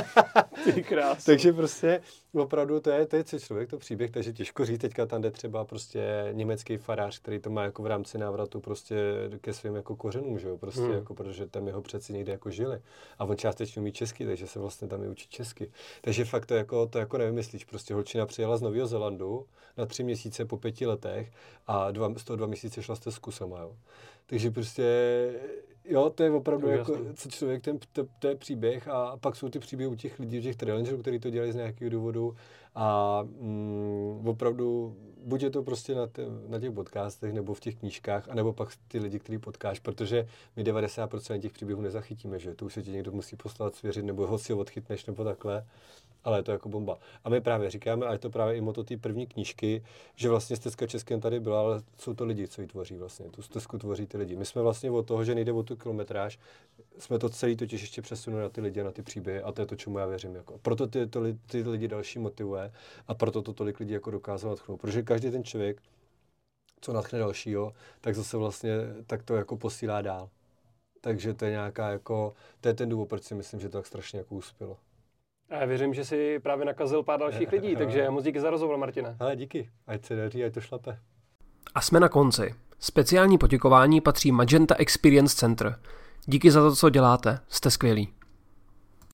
A: Ty
B: takže prostě opravdu to je, to je co člověk, to příběh, takže těžko říct, teďka tam jde třeba prostě německý farář, který to má jako v rámci návratu prostě ke svým jako kořenům, že jo, prostě hmm. jako, protože tam jeho přeci někde jako žili. A on částečně umí česky, takže se vlastně tam i učí česky. Takže fakt to jako, to jako nevymyslíš, prostě holčina přijela z Nového Zelandu na tři měsíce po pěti letech a dva, z toho dva měsíce šla jste zkusama, jo. Takže prostě jo, to je opravdu to jako, co člověk, ten, to, to, je příběh a pak jsou ty příběhy u těch lidí, u těch trailerů, kteří to dělají z nějakého důvodu a mm, opravdu buď je to prostě na, tě, na těch podcastech nebo v těch knížkách, anebo pak ty lidi, který potkáš, protože my 90% těch příběhů nezachytíme, že? To už se ti někdo musí poslat, svěřit, nebo ho si odchytneš, nebo takhle ale je to jako bomba. A my právě říkáme, a je to právě i moto té první knížky, že vlastně stezka Českém tady byla, ale jsou to lidi, co ji tvoří vlastně. Tu stezku tvoří ty lidi. My jsme vlastně od toho, že nejde o tu kilometráž, jsme to celý totiž ještě přesunuli na ty lidi, na ty příběhy a to je to, čemu já věřím. Jako. Proto ty, to, ty lidi další motivuje a proto to tolik lidí jako dokázalo natchnout. Protože každý ten člověk, co natchne dalšího, tak zase vlastně tak to jako posílá dál. Takže to je nějaká jako, to je ten důvod, proč si myslím, že to tak strašně jako uspělo.
A: A já věřím, že si právě nakazil pár dalších lidí, takže moc díky za rozhovor, Martina.
B: Ale díky, ať se daří, ať to šlape.
A: A jsme na konci. Speciální poděkování patří Magenta Experience Center. Díky za to, co děláte, jste skvělí.